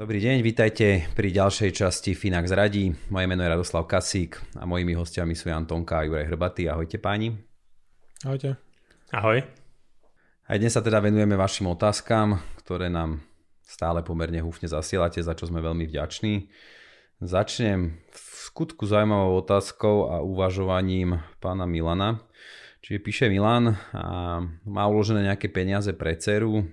Dobrý deň, vítajte pri ďalšej časti Finax radí. Moje meno je Radoslav Kasík a mojimi hostiami sú Jan Tonka a Juraj Hrbatý. Ahojte páni. Ahojte. Ahoj. Aj dnes sa teda venujeme vašim otázkam, ktoré nám stále pomerne húfne zasielate, za čo sme veľmi vďační. Začnem v skutku zaujímavou otázkou a uvažovaním pána Milana. Čiže píše Milan a má uložené nejaké peniaze pre dceru,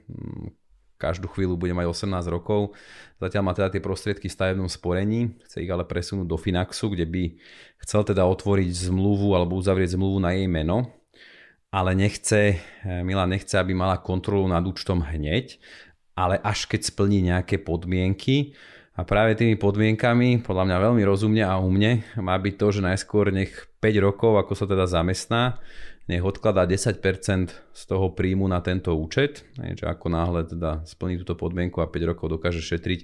každú chvíľu bude mať 18 rokov. Zatiaľ má teda tie prostriedky v stavebnom sporení, chce ich ale presunúť do Finaxu, kde by chcel teda otvoriť zmluvu alebo uzavrieť zmluvu na jej meno ale nechce, eh, Milan nechce, aby mala kontrolu nad účtom hneď, ale až keď splní nejaké podmienky. A práve tými podmienkami, podľa mňa veľmi rozumne a umne, má byť to, že najskôr nech 5 rokov, ako sa teda zamestná, nech odkladá 10% z toho príjmu na tento účet, že ako náhle teda splní túto podmienku a 5 rokov dokáže šetriť,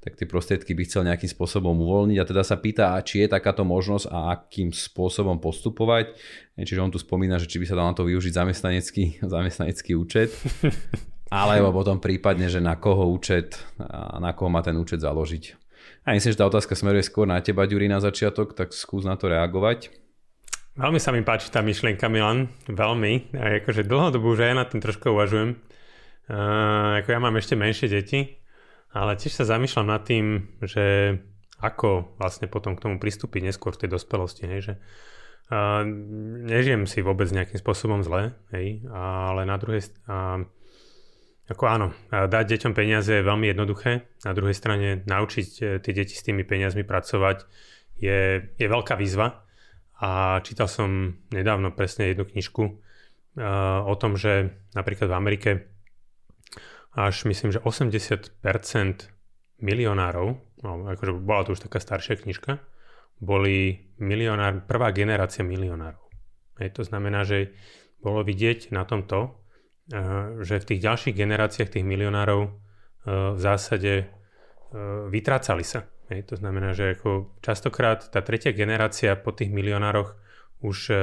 tak tie prostriedky by chcel nejakým spôsobom uvoľniť a teda sa pýta, či je takáto možnosť a akým spôsobom postupovať. Čiže on tu spomína, že či by sa dal na to využiť zamestnanecký, zamestnanecký účet, alebo potom prípadne, že na koho účet na koho má ten účet založiť. A myslím, že tá otázka smeruje skôr na teba, Ďuri, na začiatok, tak skús na to reagovať. Veľmi sa mi páči tá myšlienka, Milan. Veľmi. A akože dlhodobo už aj ja na tým trošku uvažujem. Uh, ako ja mám ešte menšie deti, ale tiež sa zamýšľam nad tým, že ako vlastne potom k tomu pristúpiť neskôr v tej dospelosti, hej, že uh, nežijem si vôbec nejakým spôsobom zle, hej, ale na druhej uh, ako áno, dať deťom peniaze je veľmi jednoduché, na druhej strane naučiť e, tie deti s tými peniazmi pracovať je, je veľká výzva, a čítal som nedávno presne jednu knižku uh, o tom, že napríklad v Amerike až myslím, že 80% milionárov, no akože bola to už taká staršia knižka, boli milionár, prvá generácia milionárov. Hej, to znamená, že bolo vidieť na tomto, uh, že v tých ďalších generáciách tých milionárov uh, v zásade vytrácali sa. Hej, to znamená, že ako častokrát tá tretia generácia po tých milionároch už e,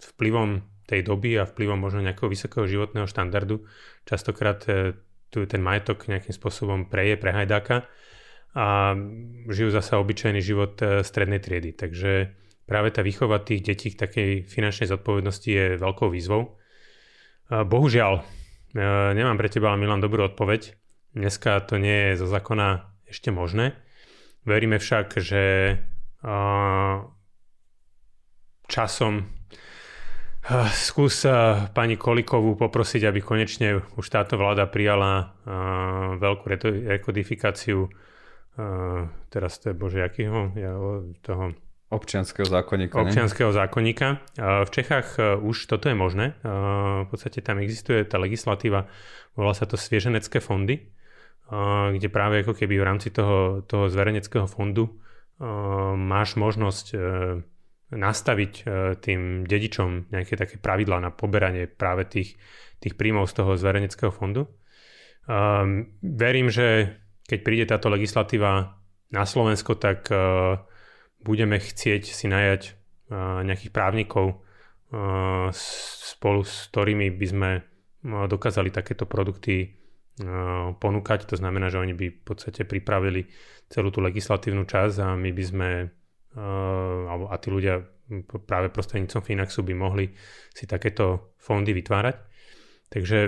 vplyvom tej doby a vplyvom možno nejakého vysokého životného štandardu častokrát e, tu ten majetok nejakým spôsobom preje, prehajdáka a žijú zasa obyčajný život e, strednej triedy. Takže práve tá výchova tých detí k takej finančnej zodpovednosti je veľkou výzvou. Bohužiaľ, nemám pre teba, Milan, dobrú odpoveď. Dneska to nie je zo zákona ešte možné. Veríme však, že časom skús pani Kolikovú poprosiť, aby konečne už táto vláda prijala veľkú rekodifikáciu teraz to je bože, akýho? toho Občianského zákonníka. Občianského zákonníka. V Čechách už toto je možné. V podstate tam existuje tá legislatíva, volá sa to svieženecké fondy kde práve ako keby v rámci toho, toho zverejneckého fondu máš možnosť e, nastaviť e, tým dedičom nejaké také pravidlá na poberanie práve tých, tých príjmov z toho zverejneckého fondu. Verím, že keď príde táto legislatíva na Slovensko, tak e, budeme chcieť si najať nejakých právnikov spolu s ktorými by sme dokázali takéto produkty ponúkať. To znamená, že oni by v podstate pripravili celú tú legislatívnu časť a my by sme alebo a tí ľudia práve prostrednícom Finaxu by mohli si takéto fondy vytvárať. Takže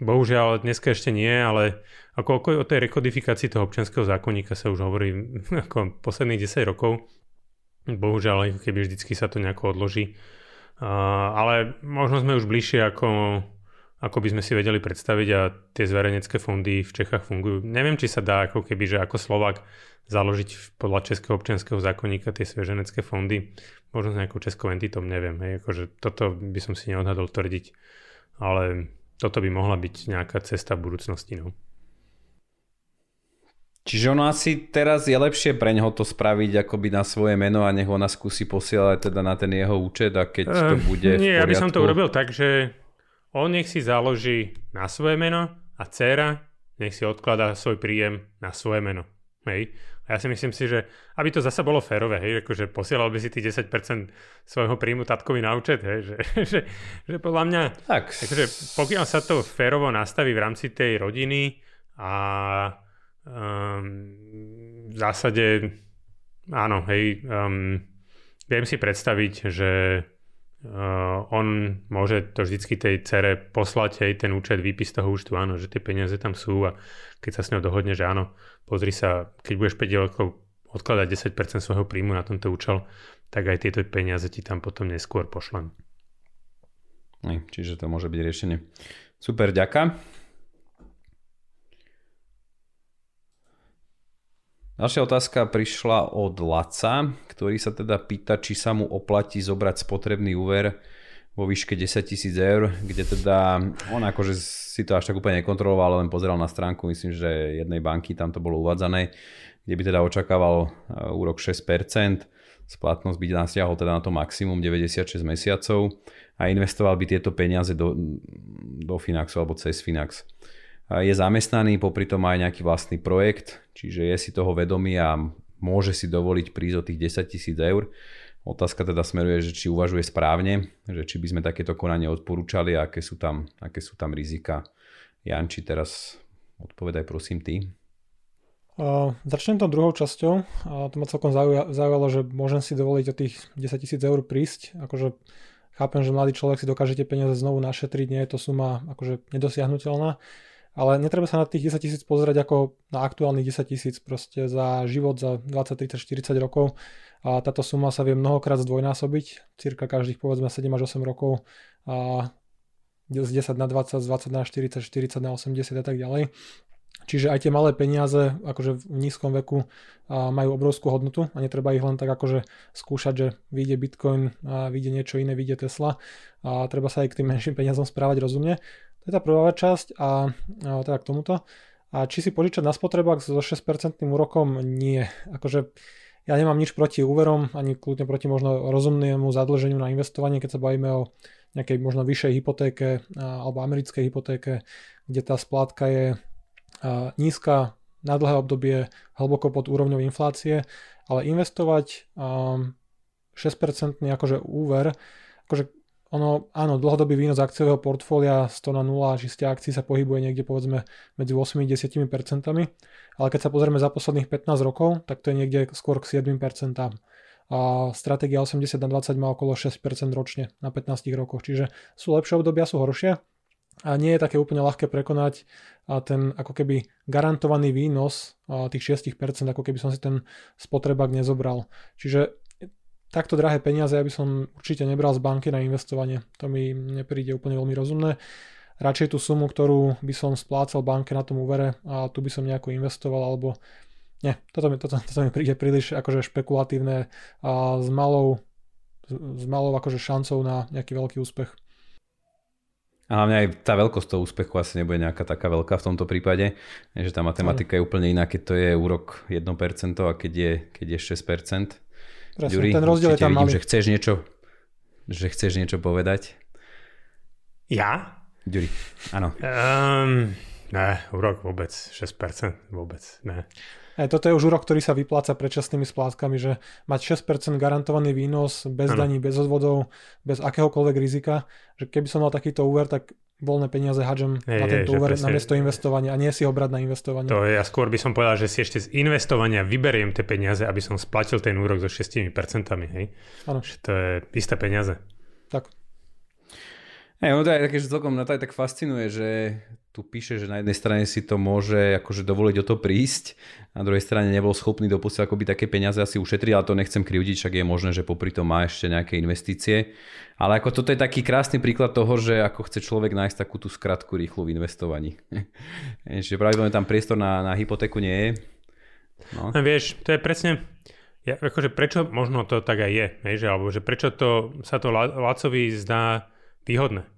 bohužiaľ dneska ešte nie, ale ako o tej rekodifikácii toho občianského zákonníka sa už hovorí ako posledných 10 rokov. Bohužiaľ, keby vždycky sa to nejako odloží. ale možno sme už bližšie ako ako by sme si vedeli predstaviť a tie zverejnecké fondy v Čechách fungujú. Neviem, či sa dá ako keby, že ako Slovak založiť podľa Českého občianského zákonníka tie sveženecké fondy, možno s nejakou českou entitou, neviem. Hej, akože toto by som si neodhadol tvrdiť, ale toto by mohla byť nejaká cesta v budúcnosti. No. Čiže ono asi teraz je lepšie pre neho to spraviť akoby na svoje meno a nech ona skúsi posielať teda na ten jeho účet a keď to eh, bude uh, Nie, ja by som to urobil tak, že on nech si založí na svoje meno a dcera nech si odkladá svoj príjem na svoje meno. Hej. A ja si myslím si, že aby to zasa bolo férové, hej, akože posielal by si tých 10% svojho príjmu tatkovi na účet, hej, že, že, že podľa mňa, tak. akože pokiaľ sa to férovo nastaví v rámci tej rodiny a um, v zásade áno, hej, um, viem si predstaviť, že uh, on môže to vždycky tej cere poslať, hej, ten účet, výpis toho účtu, áno, že tie peniaze tam sú a keď sa s ňou dohodne, že áno, pozri sa, keď budeš 5 rokov odkladať 10% svojho príjmu na tento účel, tak aj tieto peniaze ti tam potom neskôr pošlem. Čiže to môže byť riešenie. Super, ďaká. Ďalšia otázka prišla od Laca, ktorý sa teda pýta, či sa mu oplatí zobrať spotrebný úver vo výške 10 tisíc eur, kde teda on akože si to až tak úplne nekontroloval, len pozeral na stránku, myslím, že jednej banky tam to bolo uvádzané, kde by teda očakával e, úrok 6%, splatnosť by nasiahol teda na to maximum 96 mesiacov a investoval by tieto peniaze do, do Finaxu alebo cez Finax je zamestnaný, popri tom aj nejaký vlastný projekt, čiže je si toho vedomý a môže si dovoliť prísť o tých 10 tisíc eur. Otázka teda smeruje, že či uvažuje správne, že či by sme takéto konanie odporúčali a aké sú tam, aké sú tam rizika. Janči, teraz odpovedaj prosím ty. Uh, začnem tom druhou časťou. Uh, to ma celkom zaujalo, že môžem si dovoliť o tých 10 tisíc eur prísť. Akože chápem, že mladý človek si dokáže tie peniaze znovu našetriť, nie je to suma akože nedosiahnutelná ale netreba sa na tých 10 tisíc pozerať ako na aktuálnych 10 tisíc proste za život za 20, 30, 40 rokov. A táto suma sa vie mnohokrát zdvojnásobiť, cirka každých povedzme 7 až 8 rokov. A z 10 na 20, z 20 na 40, 40 na 80 a tak ďalej. Čiže aj tie malé peniaze akože v nízkom veku majú obrovskú hodnotu. A netreba ich len tak akože skúšať, že vyjde Bitcoin vyjde niečo iné, vyjde Tesla. A treba sa aj k tým menším peniazom správať rozumne. To je tá prvá časť a, a teda k tomuto. A či si požičať na spotrebách so 6% úrokom? Nie. Akože ja nemám nič proti úverom, ani kľudne proti možno rozumnému zadlženiu na investovanie, keď sa bavíme o nejakej možno vyššej hypotéke alebo americkej hypotéke, kde tá splátka je nízka na dlhé obdobie, hlboko pod úrovňou inflácie, ale investovať 6% akože úver, akože ono, áno, dlhodobý výnos akciového portfólia 100 na 0 čiste akcií sa pohybuje niekde povedzme medzi 8 10 percentami, ale keď sa pozrieme za posledných 15 rokov, tak to je niekde skôr k 7 percentám. A stratégia 80 na 20 má okolo 6% ročne na 15 rokoch, čiže sú lepšie obdobia, sú horšie a nie je také úplne ľahké prekonať ten ako keby garantovaný výnos tých 6%, ako keby som si ten spotrebák nezobral. Čiže takto drahé peniaze ja by som určite nebral z banky na investovanie. To mi nepríde úplne veľmi rozumné. Radšej tú sumu, ktorú by som splácal banke na tom úvere a tu by som nejako investoval alebo nie, toto mi, toto, toto mi príde príliš akože špekulatívne a s malou, s malou akože šancou na nejaký veľký úspech. A hlavne aj tá veľkosť toho úspechu asi nebude nejaká taká veľká v tomto prípade, že tá matematika je úplne iná, keď to je úrok 1% a keď je, keď je 6%. Presne, Ďuri, ten rozdiel je tam vidím, malý. že chceš niečo, že chceš niečo povedať. Ja? Ďuri, áno. Um, ne, úrok vôbec, 6%, vôbec, ne. Aj toto je už úrok, ktorý sa vypláca predčasnými splátkami, že mať 6% garantovaný výnos bez ano. daní, bez odvodov, bez akéhokoľvek rizika, že keby som mal takýto úver, tak voľné peniaze hadžem hey, na tento úver na miesto investovania a nie si ho brať na investovanie. To ja skôr by som povedal, že si ešte z investovania vyberiem tie peniaze, aby som splatil ten úrok so 6%, hej? Áno. To je isté peniaze. Tak. Hej, ono to je také, že celkom na to aj tak fascinuje, že tu píše, že na jednej strane si to môže akože dovoliť o to prísť, na druhej strane nebol schopný dopustiť akoby také peniaze asi ušetriť, ale to nechcem krivdiť, však je možné, že popri tom má ešte nejaké investície. Ale ako toto je taký krásny príklad toho, že ako chce človek nájsť takú tú skratku rýchlu v investovaní. že pravidelne tam priestor na, na hypotéku nie je. No. no vieš, to je presne, ja, akože prečo možno to tak aj je, že, alebo že prečo to, sa to Lacovi zdá výhodné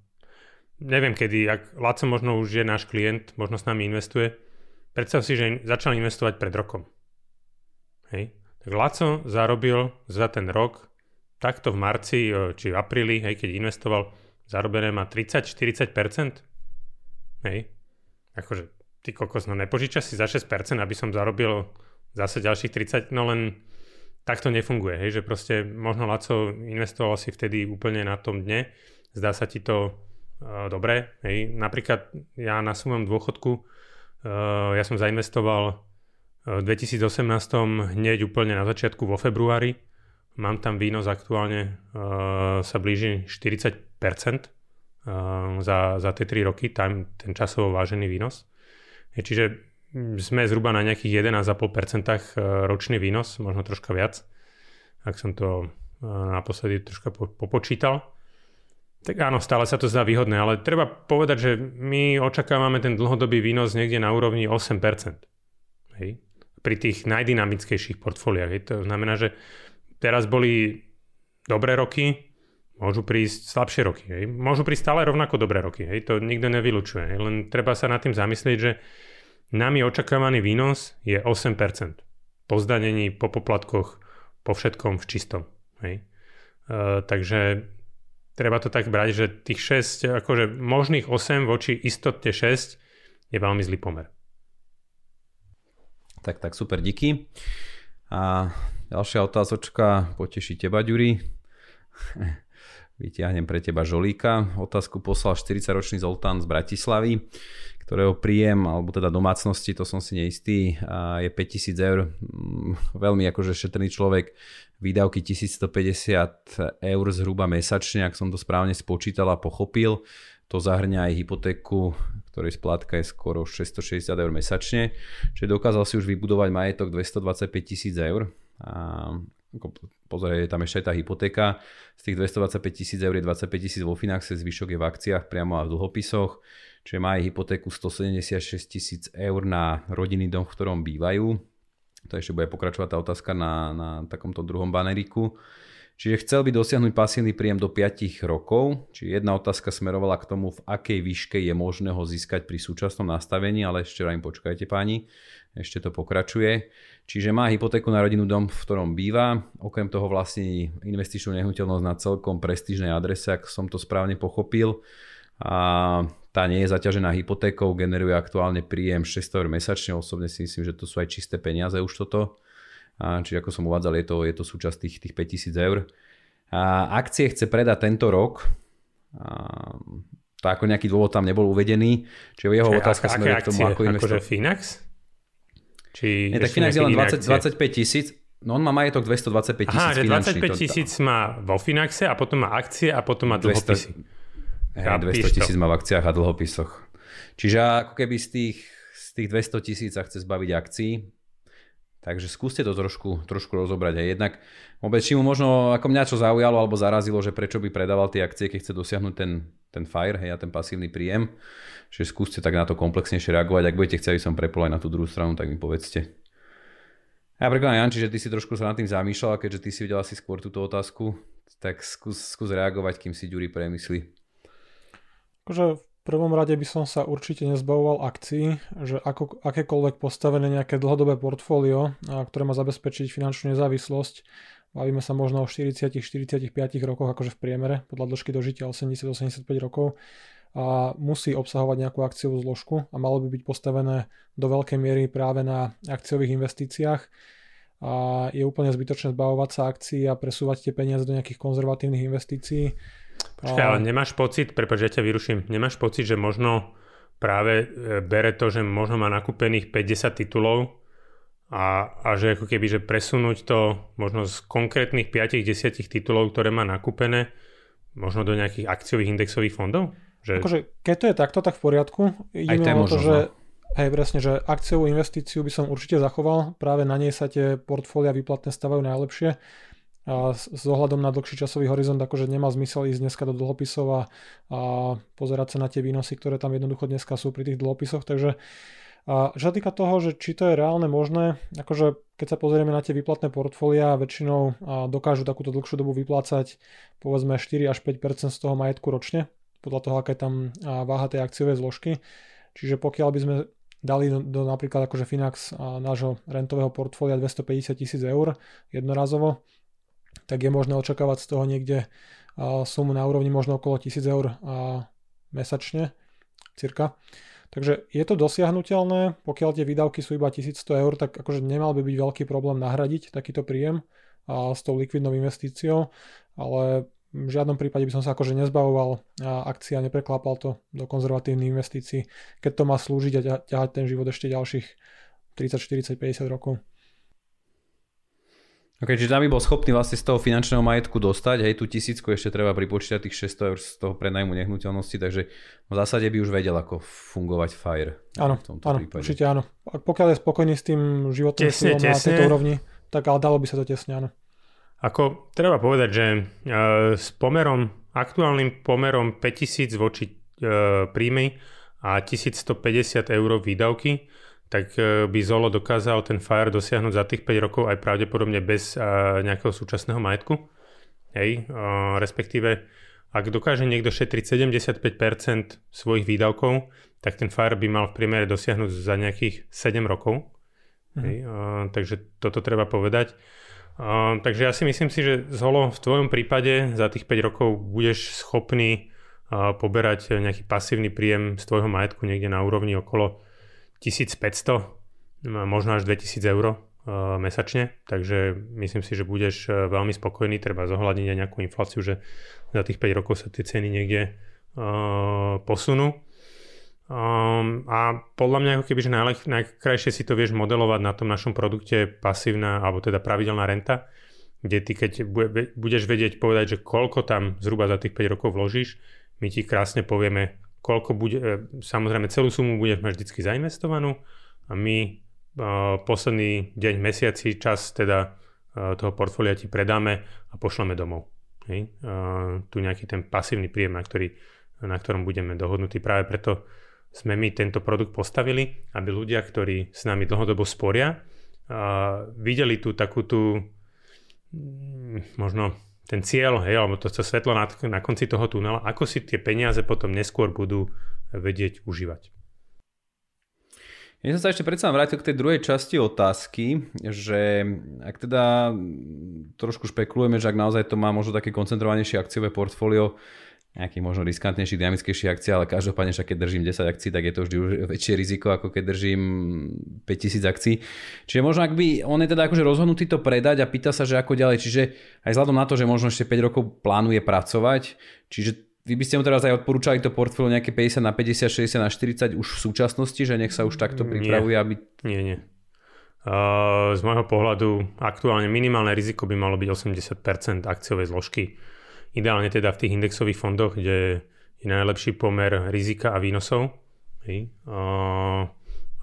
neviem kedy, ak Laco možno už je náš klient, možno s nami investuje, predstav si, že začal investovať pred rokom. Hej. Tak Laco zarobil za ten rok takto v marci e, či v apríli, hej, keď investoval, zarobené má 30-40%. Hej. Akože ty kokos, no nepožiča si za 6%, aby som zarobil zase ďalších 30, no len tak to nefunguje, hej, že proste možno Laco investoval si vtedy úplne na tom dne, zdá sa ti to dobre. Hej. Napríklad ja na svojom dôchodku, ja som zainvestoval v 2018 hneď úplne na začiatku vo februári. Mám tam výnos aktuálne, sa blíži 40% za, za tie 3 roky, tam ten časovo vážený výnos. Čiže sme zhruba na nejakých 11,5% ročný výnos, možno troška viac, ak som to naposledy troška popočítal. Tak áno, stále sa to zdá výhodné, ale treba povedať, že my očakávame ten dlhodobý výnos niekde na úrovni 8%. Hej? Pri tých najdynamickejších portfóliách. Hej? To znamená, že teraz boli dobré roky, môžu prísť slabšie roky. Hej? Môžu prísť stále rovnako dobré roky. Hej? To nikto nevylučuje. Hej? Len treba sa nad tým zamyslieť, že nami očakávaný výnos je 8%. Po zdanení, po poplatkoch, po všetkom v čistom. Hej? Uh, takže treba to tak brať, že tých 6, akože možných 8 voči istotne 6 je veľmi zlý pomer. Tak, tak, super, díky. A ďalšia otázočka poteší teba, Ďuri. Vytiahnem pre teba žolíka. Otázku poslal 40-ročný Zoltán z Bratislavy ktorého príjem, alebo teda domácnosti, to som si neistý, je 5000 eur. Mm, veľmi akože šetrný človek, výdavky 1150 eur zhruba mesačne, ak som to správne spočítal a pochopil. To zahrňa aj hypotéku, ktorej splátka je skoro 660 eur mesačne. Čiže dokázal si už vybudovať majetok 225 tisíc eur. A pozor, je tam ešte aj tá hypotéka. Z tých 225 tisíc eur je 25 tisíc vo Finaxe, zvyšok je v akciách priamo a v dlhopisoch čiže má aj hypotéku 176 tisíc eur na rodinný dom, v ktorom bývajú. To ešte bude pokračovať tá otázka na, na takomto druhom baneriku. Čiže chcel by dosiahnuť pasívny príjem do 5 rokov. Čiže jedna otázka smerovala k tomu, v akej výške je možné ho získať pri súčasnom nastavení, ale ešte im počkajte páni, ešte to pokračuje. Čiže má hypotéku na rodinu dom, v ktorom býva. Okrem toho vlastní investičnú nehnuteľnosť na celkom prestížnej adrese, ak som to správne pochopil. A tá nie je zaťažená hypotékou, generuje aktuálne príjem 600 eur mesačne, osobne si myslím, že to sú aj čisté peniaze už toto. A, čiže ako som uvádzal, je to, je to súčasť tých, tých 5000 eur. A akcie chce predať tento rok, a, to ako nejaký dôvod tam nebol uvedený, čiže jeho čiže otázka smeruje k tomu, ako investovať. Akože Finax? Či Nie, tak Finax je len 20, 25 tisíc, No on má majetok 225 tisíc Aha, že 25 tisíc má vo Finaxe a potom má akcie a potom má dlhopisy. 200, Hej, 200 tisíc má v akciách a dlhopisoch. Čiže ako keby z tých, z tých 200 tisíc sa chce zbaviť akcií, Takže skúste to trošku, trošku rozobrať aj jednak. Vôbec mu možno, ako mňa čo zaujalo alebo zarazilo, že prečo by predával tie akcie, keď chce dosiahnuť ten, ten fire, hej, a ten pasívny príjem. Čiže skúste tak na to komplexnejšie reagovať. Ak budete chceli som prepol aj na tú druhú stranu, tak mi povedzte. Ja prekladám Janči, že ty si trošku sa nad tým zamýšľal, keďže ty si videl asi skôr túto otázku, tak skús, skús reagovať, kým si Ďuri premyslí. Akože prvom rade by som sa určite nezbavoval akcií, že ako, akékoľvek postavené nejaké dlhodobé portfólio, ktoré má zabezpečiť finančnú nezávislosť, bavíme sa možno o 40-45 rokoch, akože v priemere, podľa dĺžky dožitia 80-85 rokov, a musí obsahovať nejakú akciovú zložku a malo by byť postavené do veľkej miery práve na akciových investíciách. A je úplne zbytočné zbavovať sa akcií a presúvať tie peniaze do nejakých konzervatívnych investícií Počkaj, ale nemáš pocit, prepáč, ja ťa vyruším, nemáš pocit, že možno práve e, bere to, že možno má nakúpených 50 titulov a, a že ako keby, že presunúť to možno z konkrétnych 5-10 titulov, ktoré má nakúpené, možno do nejakých akciových indexových fondov? Že... Akože, keď to je takto, tak v poriadku. Ideme o to, že Hej, presne, že akciovú investíciu by som určite zachoval, práve na nej sa tie portfólia výplatné stavajú najlepšie a s ohľadom na dlhší časový horizont, akože nemá zmysel ísť dneska do dlhopisov a, a pozerať sa na tie výnosy, ktoré tam jednoducho dneska sú pri tých dlhopisoch, takže a čo týka toho, že či to je reálne možné, akože keď sa pozrieme na tie výplatné portfólia, väčšinou dokážu takúto dlhšiu dobu vyplácať povedzme 4 až 5% z toho majetku ročne, podľa toho, aká je tam váha tej akciovej zložky. Čiže pokiaľ by sme dali do, do napríklad akože Finax nášho rentového portfólia 250 tisíc eur jednorazovo, tak je možné očakávať z toho niekde sumu na úrovni možno okolo 1000 eur mesačne, cirka. Takže je to dosiahnutelné, pokiaľ tie výdavky sú iba 1100 eur, tak akože nemal by byť veľký problém nahradiť takýto príjem a s tou likvidnou investíciou, ale v žiadnom prípade by som sa akože nezbavoval akcia, nepreklapal to do konzervatívnych investícií, keď to má slúžiť a ťahať ten život ešte ďalších 30, 40, 50 rokov. Ok, čiže tam by bol schopný vlastne z toho finančného majetku dostať, hej, tú tisícku ešte treba pripočítať tých 600 eur z toho prenajmu nehnuteľnosti, takže v zásade by už vedel, ako fungovať FIRE. Áno, áno, prípade. určite áno. Pokiaľ je spokojný s tým životným tesne, štýlom na tejto úrovni, tak ale dalo by sa to tesne, áno. Ako treba povedať, že e, s pomerom, aktuálnym pomerom 5000 voči e, príjmy a 1150 eur výdavky, tak e, by Zolo dokázal ten Fire dosiahnuť za tých 5 rokov aj pravdepodobne bez nejakého súčasného majetku. Hej, respektíve ak dokáže niekto šetriť 75% svojich výdavkov, tak ten Fire by mal v priemere dosiahnuť za nejakých 7 rokov. Mhm. Hej, takže toto treba povedať. Takže ja si myslím si, že z holo v tvojom prípade za tých 5 rokov budeš schopný uh, poberať nejaký pasívny príjem z tvojho majetku niekde na úrovni okolo 1500, možno až 2000 eur uh, mesačne. Takže myslím si, že budeš uh, veľmi spokojný. Treba zohľadniť aj nejakú infláciu, že za tých 5 rokov sa tie ceny niekde uh, posunú. Um, a podľa mňa ako keby, že najleh, najkrajšie si to vieš modelovať na tom našom produkte pasívna alebo teda pravidelná renta, kde ty keď budeš vedieť povedať, že koľko tam zhruba za tých 5 rokov vložíš, my ti krásne povieme, koľko bude, e, samozrejme celú sumu budeš mať vždy zainvestovanú a my uh, posledný deň, mesiaci, čas teda uh, toho portfólia ti predáme a pošleme domov. Hej? Tu nejaký ten pasívny príjem, na, ktorý, na ktorom budeme dohodnutí. Práve preto sme my tento produkt postavili, aby ľudia, ktorí s nami dlhodobo sporia, videli tú takú tú mm, možno ten cieľ, hej, alebo to, to svetlo na, na konci toho tunela, ako si tie peniaze potom neskôr budú vedieť užívať. Ja som sa ešte predsa vrátil k tej druhej časti otázky, že ak teda trošku špekulujeme, že ak naozaj to má možno také koncentrovanejšie akciové portfólio, nejakých možno riskantnejších, dynamickejších akcií, ale každopádne však keď držím 10 akcií, tak je to vždy už väčšie riziko, ako keď držím 5000 akcií. Čiže možno ak by on je teda akože rozhodnutý to predať a pýta sa, že ako ďalej, čiže aj vzhľadom na to, že možno ešte 5 rokov plánuje pracovať, čiže vy by ste mu teraz aj odporúčali to portfólio nejaké 50 na 50, 60 na 40 už v súčasnosti, že nech sa už takto pripravuje, nie, aby... Nie, nie. Uh, z môjho pohľadu aktuálne minimálne riziko by malo byť 80% akciovej zložky Ideálne teda v tých indexových fondoch, kde je najlepší pomer rizika a výnosov. Hej. Uh,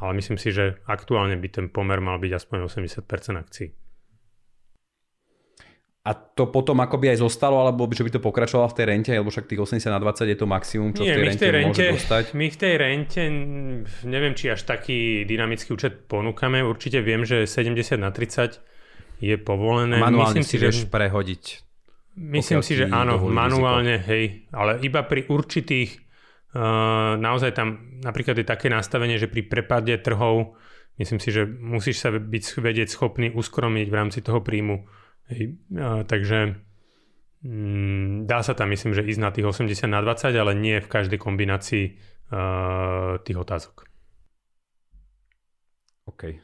ale myslím si, že aktuálne by ten pomer mal byť aspoň 80% akcií. A to potom ako by aj zostalo, alebo že by to pokračovalo v tej rente, alebo však tých 80 na 20 je to maximum, čo Nie, v tej rente, tej rente môže dostať? My v tej rente, neviem, či až taký dynamický účet ponúkame. Určite viem, že 70 na 30 je povolené. Manuálne Myslím si, že prehodiť Myslím si, že áno, manuálne, riziko. hej, ale iba pri určitých, uh, naozaj tam napríklad je také nastavenie, že pri prepade trhov, myslím si, že musíš sa byť vedieť schopný uskromiť v rámci toho príjmu. Hej, uh, takže um, dá sa tam, myslím, že ísť na tých 80 na 20, ale nie v každej kombinácii uh, tých otázok. OK.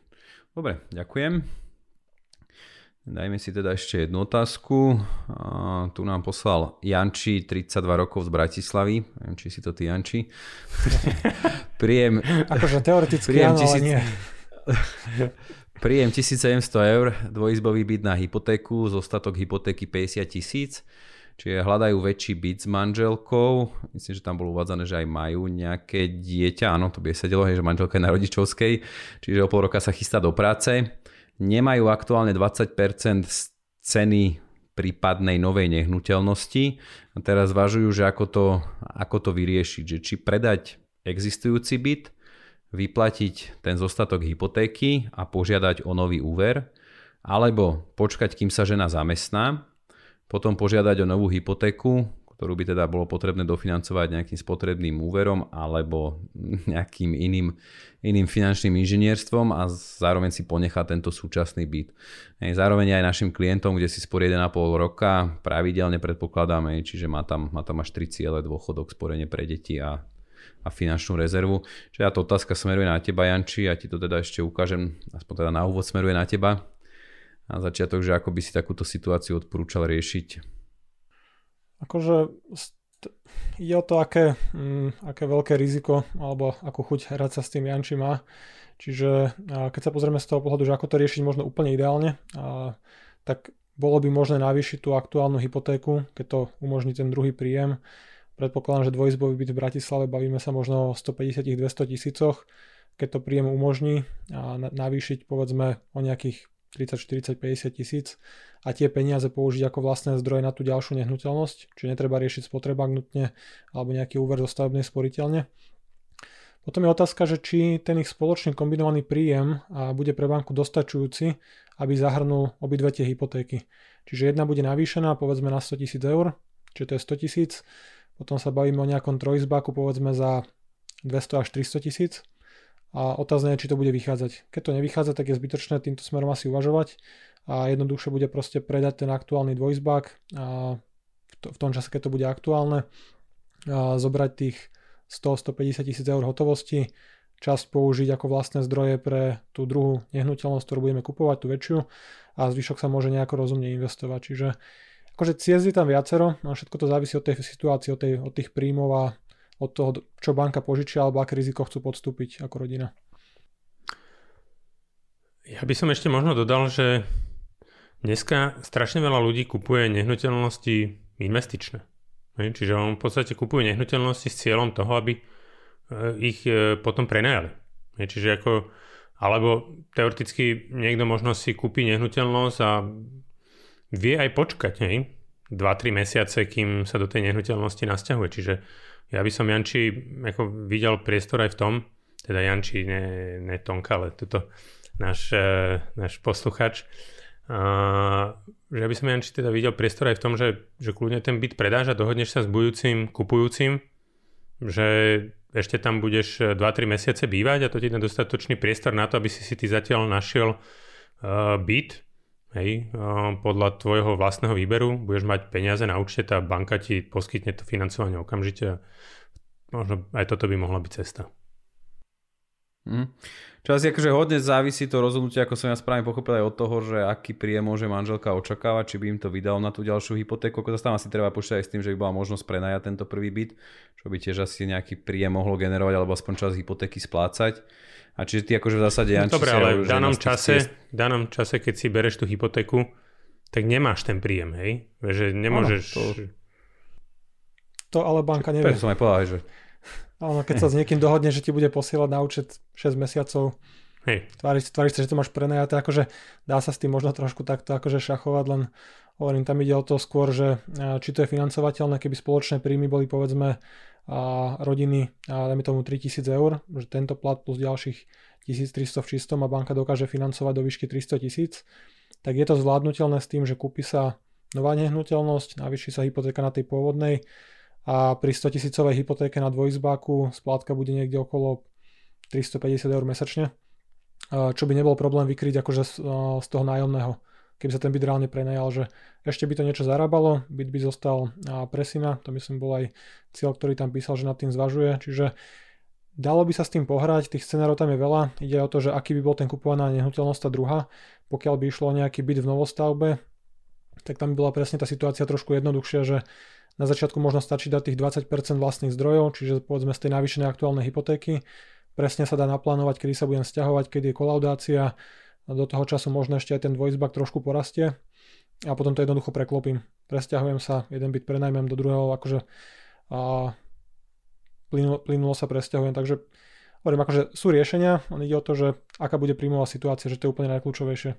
Dobre, ďakujem. Dajme si teda ešte jednu otázku. A tu nám poslal Janči, 32 rokov z Bratislavy. Neviem, či si to ty Janči. príjem... Akože teoreticky príjem áno, tisíc... nie. príjem 1700 eur, dvojizbový byt na hypotéku, zostatok hypotéky 50 tisíc. Čiže hľadajú väčší byt s manželkou. Myslím, že tam bolo uvádzané, že aj majú nejaké dieťa. Áno, to by sedelo, hej, že manželka je na rodičovskej. Čiže o pol roka sa chystá do práce. Nemajú aktuálne 20% ceny prípadnej novej nehnuteľnosti. A teraz zvažujú, že ako to, ako to vyriešiť. Že či predať existujúci byt, vyplatiť ten zostatok hypotéky a požiadať o nový úver, alebo počkať, kým sa žena zamestná potom požiadať o novú hypotéku, ktorú by teda bolo potrebné dofinancovať nejakým spotrebným úverom alebo nejakým iným, iným finančným inžinierstvom a zároveň si ponechať tento súčasný byt. Zároveň aj našim klientom, kde si sporí 1,5 roka, pravidelne predpokladáme, čiže má tam, má tam až 3 ciele dôchodok, sporenie pre deti a, a finančnú rezervu. Čiže ja to otázka smeruje na teba, Janči, a ti to teda ešte ukážem, aspoň teda na úvod smeruje na teba na začiatok, že ako by si takúto situáciu odporúčal riešiť? Akože ide o to, aké, mm, aké veľké riziko alebo akú chuť hrať sa s tým Janči má. Čiže keď sa pozrieme z toho pohľadu, že ako to riešiť možno úplne ideálne, tak bolo by možné navýšiť tú aktuálnu hypotéku, keď to umožní ten druhý príjem. Predpokladám, že dvojizbový byt v Bratislave bavíme sa možno o 150-200 tisícoch, keď to príjem umožní a navýšiť povedzme o nejakých 30, 40, 50 tisíc a tie peniaze použiť ako vlastné zdroje na tú ďalšiu nehnuteľnosť, čiže netreba riešiť spotrebák nutne alebo nejaký úver zo stavebnej sporiteľne. Potom je otázka, že či ten ich spoločný kombinovaný príjem bude pre banku dostačujúci, aby zahrnul obidve tie hypotéky. Čiže jedna bude navýšená povedzme na 100 tisíc eur, čiže to je 100 tisíc, potom sa bavíme o nejakom trojizbáku povedzme za 200 až 300 tisíc a otázne je, či to bude vychádzať. Keď to nevychádza, tak je zbytočné týmto smerom asi uvažovať a jednoduchšie bude proste predať ten aktuálny dvojizbák a v tom čase, keď to bude aktuálne, a zobrať tých 100-150 tisíc eur hotovosti, časť použiť ako vlastné zdroje pre tú druhú nehnuteľnosť, ktorú budeme kupovať, tú väčšiu a zvyšok sa môže nejako rozumne investovať. Čiže akože ciest je tam viacero a všetko to závisí od tej situácie, od, tej, od tých príjmov a od toho, čo banka požičia alebo aké riziko chcú podstúpiť ako rodina. Ja by som ešte možno dodal, že dneska strašne veľa ľudí kupuje nehnuteľnosti investičné. Čiže on v podstate kupuje nehnuteľnosti s cieľom toho, aby e, ich e, potom prenajali. Čiže ako, alebo teoreticky niekto možno si kúpi nehnuteľnosť a vie aj počkať, hej? 2-3 mesiace, kým sa do tej nehnuteľnosti nasťahuje. Čiže ja by som Janči ako videl priestor aj v tom, teda Janči, ne, ne Tonka, ale toto náš, e, náš posluchač, a, že by som Janči teda videl priestor aj v tom, že, že kľudne ten byt predáš a dohodneš sa s budúcim kupujúcim, že ešte tam budeš 2-3 mesiace bývať a to ti dá dostatočný priestor na to, aby si si ty zatiaľ našiel uh, byt, hej, podľa tvojho vlastného výberu, budeš mať peniaze na účte, tá banka ti poskytne to financovanie okamžite možno aj toto by mohla byť cesta. Mm. Čo asi akože hodne závisí to rozhodnutie, ako som ja správne pochopil aj od toho, že aký príjem môže manželka očakávať, či by im to vydal na tú ďalšiu hypotéku. Ako tam asi treba počítať aj s tým, že by bola možnosť prenajať tento prvý byt, čo by tiež asi nejaký príjem mohlo generovať alebo aspoň čas hypotéky splácať. A čiže ty akože v zásade... No, dobre, ale v danom, čase, v danom čase, keď si bereš tú hypotéku, tak nemáš ten príjem, hej? Že nemôžeš... Ano, to... to ale banka nevie. Preto som aj povedal, že... Áno, keď sa s niekým dohodne, že ti bude posielať na účet 6 mesiacov, Hej. Tváriš, tváriš sa, že to máš prenajaté, akože dá sa s tým možno trošku takto akože šachovať, len hovorím, tam ide o to skôr, že či to je financovateľné, keby spoločné príjmy boli povedzme rodiny, dajme tomu 3000 eur, že tento plat plus ďalších 1300 v čistom a banka dokáže financovať do výšky 300 tisíc, tak je to zvládnutelné s tým, že kúpi sa nová nehnuteľnosť, navýši sa hypotéka na tej pôvodnej a pri 100 tisícovej hypotéke na dvojizbáku splátka bude niekde okolo 350 eur mesačne, čo by nebol problém vykryť akože z toho nájomného keby sa ten byt reálne prenajal, že ešte by to niečo zarábalo, byt by zostal presina, to myslím bol aj cieľ, ktorý tam písal, že nad tým zvažuje, čiže dalo by sa s tým pohrať, tých scenárov tam je veľa, ide o to, že aký by bol ten kupovaná nehnuteľnosť tá druhá, pokiaľ by išlo o nejaký byt v novostavbe, tak tam by bola presne tá situácia trošku jednoduchšia, že na začiatku možno stačí dať tých 20% vlastných zdrojov, čiže povedzme z tej navýšenej aktuálnej hypotéky, presne sa dá naplánovať, kedy sa budem stiahovať, kedy je kolaudácia, do toho času možno ešte aj ten dvojizbak trošku porastie a potom to jednoducho preklopím. Presťahujem sa, jeden byt prenajmem do druhého, akože a plynulo, plynulo sa presťahujem, takže hovorím, akože sú riešenia, on ide o to, že aká bude príjmová situácia, že to je úplne najkľúčovejšie.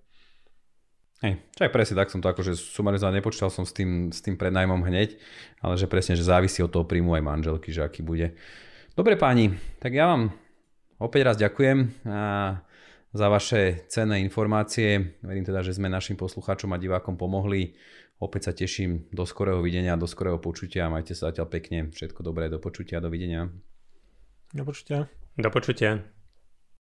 Hej, čo aj presne tak som to akože sumarizoval, nepočítal som s tým, s tým prednajmom hneď, ale že presne, že závisí od toho príjmu aj manželky, že aký bude. Dobre páni, tak ja vám opäť raz ďakujem a za vaše cenné informácie. Verím teda, že sme našim poslucháčom a divákom pomohli. Opäť sa teším do skorého videnia, do skorého počutia. Majte sa zatiaľ pekne. Všetko dobré, do počutia, dovidenia. Do počutia. Do počutia.